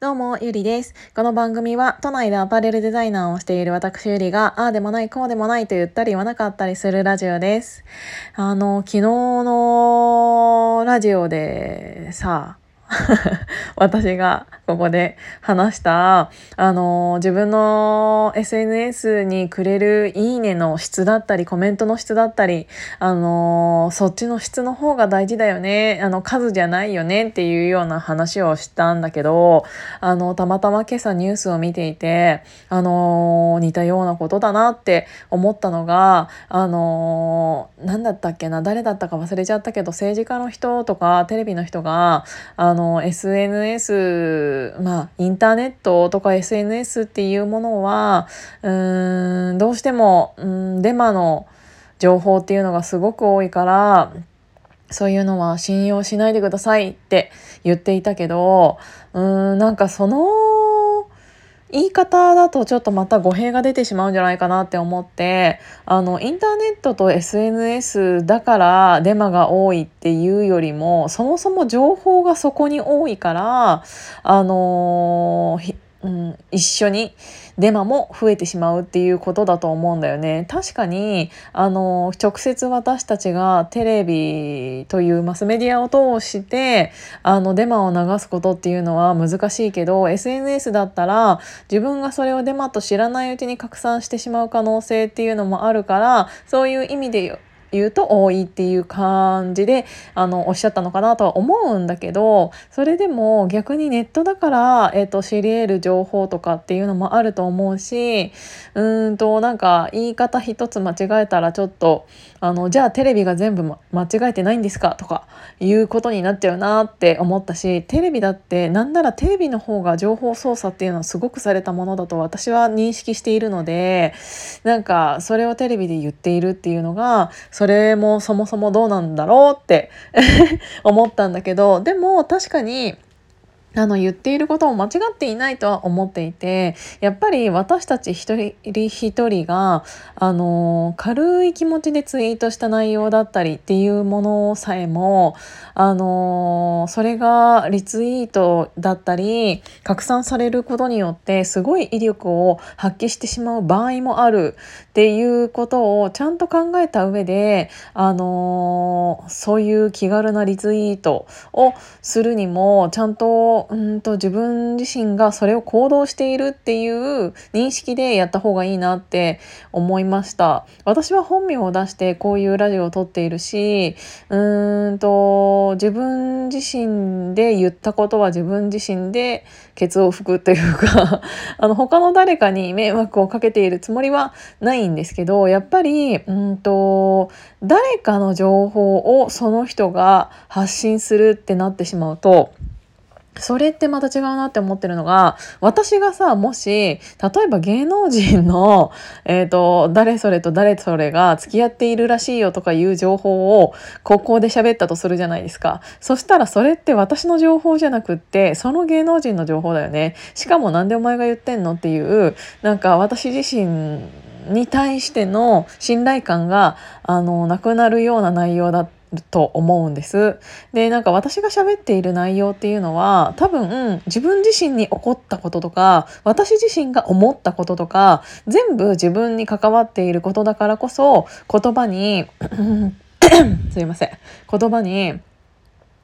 どうも、ゆりです。この番組は、都内でアパレルデザイナーをしている私ゆりが、ああでもない、こうでもないと言ったり言わなかったりするラジオです。あの、昨日のラジオでさ、私がここで話したあの自分の SNS にくれるいいねの質だったりコメントの質だったりあのそっちの質の方が大事だよねあの数じゃないよねっていうような話をしたんだけどあのたまたま今朝ニュースを見ていてあの似たようなことだなって思ったのがあの何だったっけな誰だったか忘れちゃったけど政治家の人とかテレビの人があのの SNS まあインターネットとか SNS っていうものはうんどうしてもうんデマの情報っていうのがすごく多いからそういうのは信用しないでくださいって言っていたけどうーんなんかその言い方だとちょっとまた語弊が出てしまうんじゃないかなって思ってあのインターネットと SNS だからデマが多いっていうよりもそもそも情報がそこに多いからあのーうん、一緒にデマも増えてしまうっていうことだと思うんだよね。確かにあの直接私たちがテレビというマスメディアを通してあのデマを流すことっていうのは難しいけど SNS だったら自分がそれをデマと知らないうちに拡散してしまう可能性っていうのもあるからそういう意味で言うと多いっていう感じであのおっしゃったのかなとは思うんだけどそれでも逆にネットだから、えーと、知り得る情報とかっていうのもあると思うしうんとなんか言い方一つ間違えたらちょっとあのじゃあテレビが全部、ま、間違えてないんですかとかいうことになっちゃうなって思ったしテレビだってなんならテレビの方が情報操作っていうのはすごくされたものだと私は認識しているのでなんかそれをテレビで言っているっていうのがそれもそもそもどうなんだろうって 思ったんだけどでも確かにあの言っていることも間違っていないとは思っていてやっぱり私たち一人一人があの軽い気持ちでツイートした内容だったりっていうものさえもあのそれがリツイートだったり拡散されることによってすごい威力を発揮してしまう場合もあるっていうことをちゃんと考えた上であのそういう気軽なリツイートをするにもちゃんとうんと自分自身がそれを行動しているっていう認識でやった方がいいなって思いました。私は本名を出してこういうラジオを撮っているしうんと自分自身で言ったことは自分自身でケツを拭くというか あの他の誰かに迷惑をかけているつもりはないんですけどやっぱりうんと誰かの情報をその人が発信するってなってしまうとそれってまた違うなって思ってるのが私がさもし例えば芸能人の、えーと、誰それと誰それが付き合っているらしいよとかいう情報をここで喋ったとするじゃないですか。そしたらそれって私の情報じゃなくってその芸能人の情報だよね。しかもなんでお前が言ってんのっていうなんか私自身に対しての信頼感があのなくなるような内容だったと思うんです。でなんか私が喋っている内容っていうのは多分自分自身に起こったこととか私自身が思ったこととか全部自分に関わっていることだからこそ言葉に すいません言葉に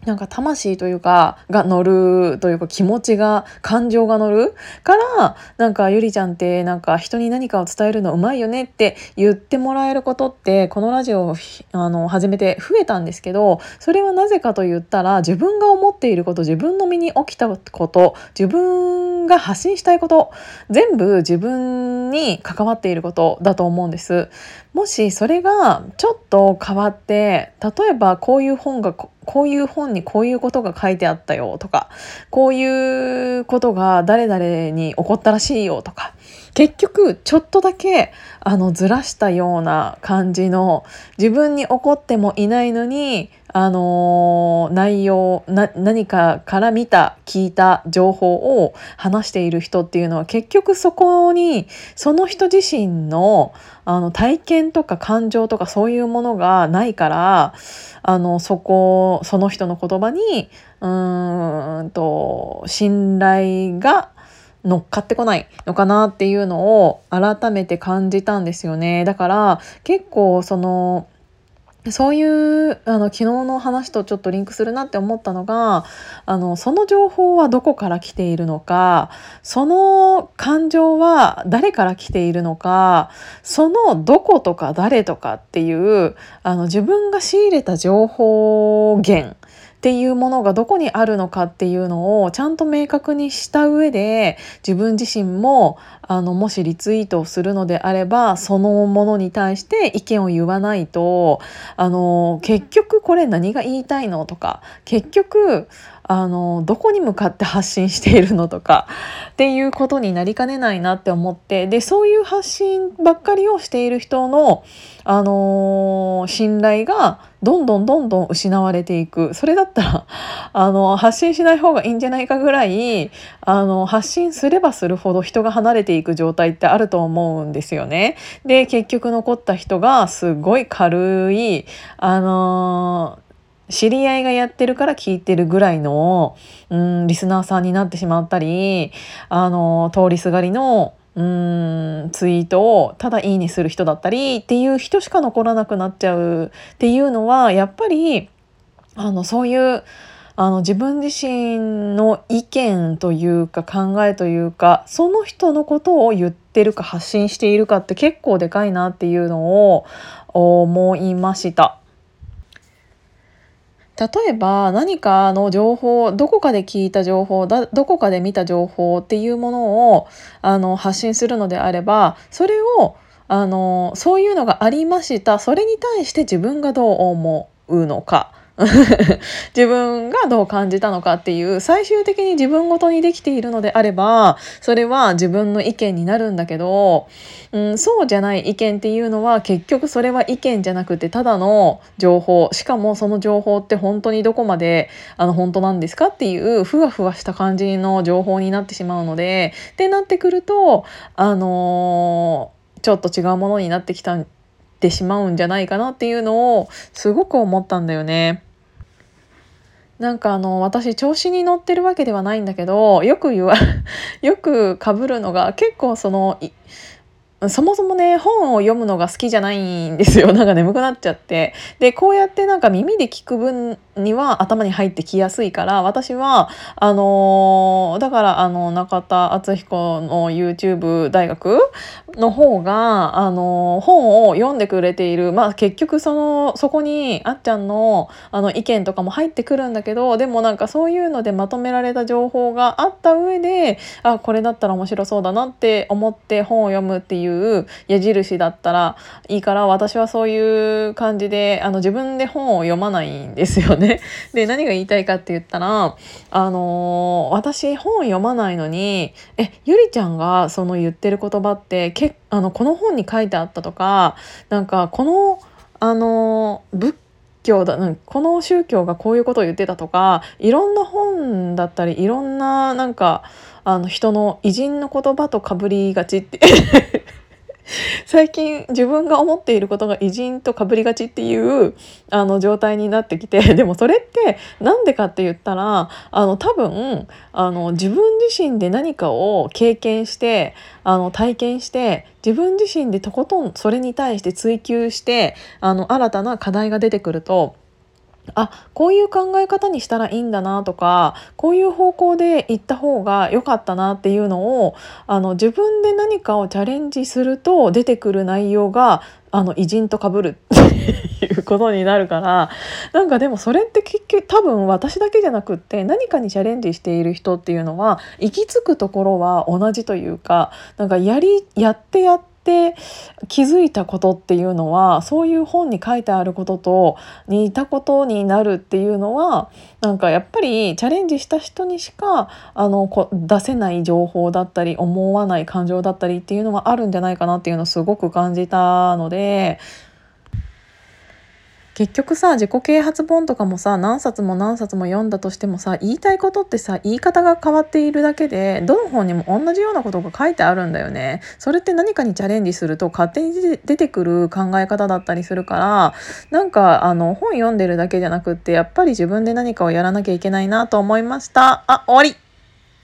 なんか魂というか、が乗るというか気持ちが、感情が乗るから、なんかゆりちゃんってなんか人に何かを伝えるのうまいよねって言ってもらえることって、このラジオをあの始めて増えたんですけど、それはなぜかと言ったら、自分が思っていること、自分の身に起きたこと、自分が発信したいこと、全部自分に関わっていることだと思うんです。もしそれがちょっと変わって、例えばこういう本がこういう本にこういうことが書いてあったよとかこういうことが誰々に起こったらしいよとか結局ちょっとだけあのずらしたような感じの自分に起こってもいないのにあの内容何かから見た聞いた情報を話している人っていうのは結局そこにその人自身のあの体験とか感情とかそういうものがないからあのそこその人の言葉にうんと信頼が乗っかってこないのかなっていうのを改めて感じたんですよね。だから結構そのそういうあの昨日の話とちょっとリンクするなって思ったのがあのその情報はどこから来ているのかその感情は誰から来ているのかそのどことか誰とかっていうあの自分が仕入れた情報源っていうものがどこにあるのかっていうのをちゃんと明確にした上で自分自身もあのもしリツイートをするのであればそのものに対して意見を言わないとあの結局これ何が言いたいのとか結局あのどこに向かって発信しているのとか っていうことになりかねないなって思ってでそういう発信ばっかりをしている人の、あの信頼がどんどんどんどん失われていくそれだったら あの発信しない方がいいんじゃないかぐらいあの発信すればするほど人が離れていく状態ってあると思うんですよね。で結局残った人がすごい軽いあの知り合いがやってるから聞いてるぐらいの、うん、リスナーさんになってしまったりあの通りすがりのうんツイートをただいいねする人だったりっていう人しか残らなくなっちゃうっていうのはやっぱりあのそういうあの自分自身の意見というか考えというかその人のことを言ってるか発信しているかって結構でかいなっていうのを思いました。例えば何かの情報どこかで聞いた情報だどこかで見た情報っていうものをあの発信するのであればそれをあのそういうのがありました。それに対して自分がどう思うのか。自分がどう感じたのかっていう最終的に自分ごとにできているのであればそれは自分の意見になるんだけど、うん、そうじゃない意見っていうのは結局それは意見じゃなくてただの情報しかもその情報って本当にどこまであの本当なんですかっていうふわふわした感じの情報になってしまうのでってなってくるとあのー、ちょっと違うものになってきたてしまうんじゃないかなっていうのをすごく思ったんだよね。なんかあの私調子に乗ってるわけではないんだけどよく言わ よくかぶるのが結構そのそもそもね本を読むのが好きじゃないんですよ。なんか眠くなっちゃって。でこうやってなんか耳で聞く分には頭に入ってきやすいから私はあのー、だからあの中田敦彦の YouTube 大学の方があのー、本を読んでくれている。まあ結局そのそこにあっちゃんのあの意見とかも入ってくるんだけどでもなんかそういうのでまとめられた情報があった上であこれだったら面白そうだなって思って本を読むっていう矢印だったらいいから私はそういう感じであの自分で本を読まないんですよね。ね。で、何が言いたいかって言ったら、あのー、私本読まないのに、え、ゆりちゃんがその言ってる言葉って、けあの、この本に書いてあったとか、なんか、この、あのー、仏教だ、うん、この宗教がこういうことを言ってたとか、いろんな本だったり、いろんな、なんか、あの人の偉人の言葉とかぶりがちって 最近自分が思っていることが偉人とかぶりがちっていうあの状態になってきて でもそれって何でかって言ったらあの多分あの自分自身で何かを経験してあの体験して自分自身でとことんそれに対して追求してあの新たな課題が出てくるとあこういう考え方にしたらいいんだなとかこういう方向で行った方が良かったなっていうのをあの自分で何かをチャレンジすると出てくる内容があの偉人とかぶるっていうことになるからなんかでもそれって結局多分私だけじゃなくって何かにチャレンジしている人っていうのは行き着くところは同じというかなんかやりやってやってって気づいたことっていうのはそういう本に書いてあることと似たことになるっていうのはなんかやっぱりチャレンジした人にしかあのこ出せない情報だったり思わない感情だったりっていうのはあるんじゃないかなっていうのをすごく感じたので結局さ自己啓発本とかもさ何冊も何冊も読んだとしてもさ言いたいことってさ言い方が変わっているだけでどの本にも同じようなことが書いてあるんだよね。それって何かにチャレンジすると勝手に出てくる考え方だったりするからなんかあの本読んでるだけじゃなくってやっぱり自分で何かをやらなきゃいけないなと思いました。あ終わり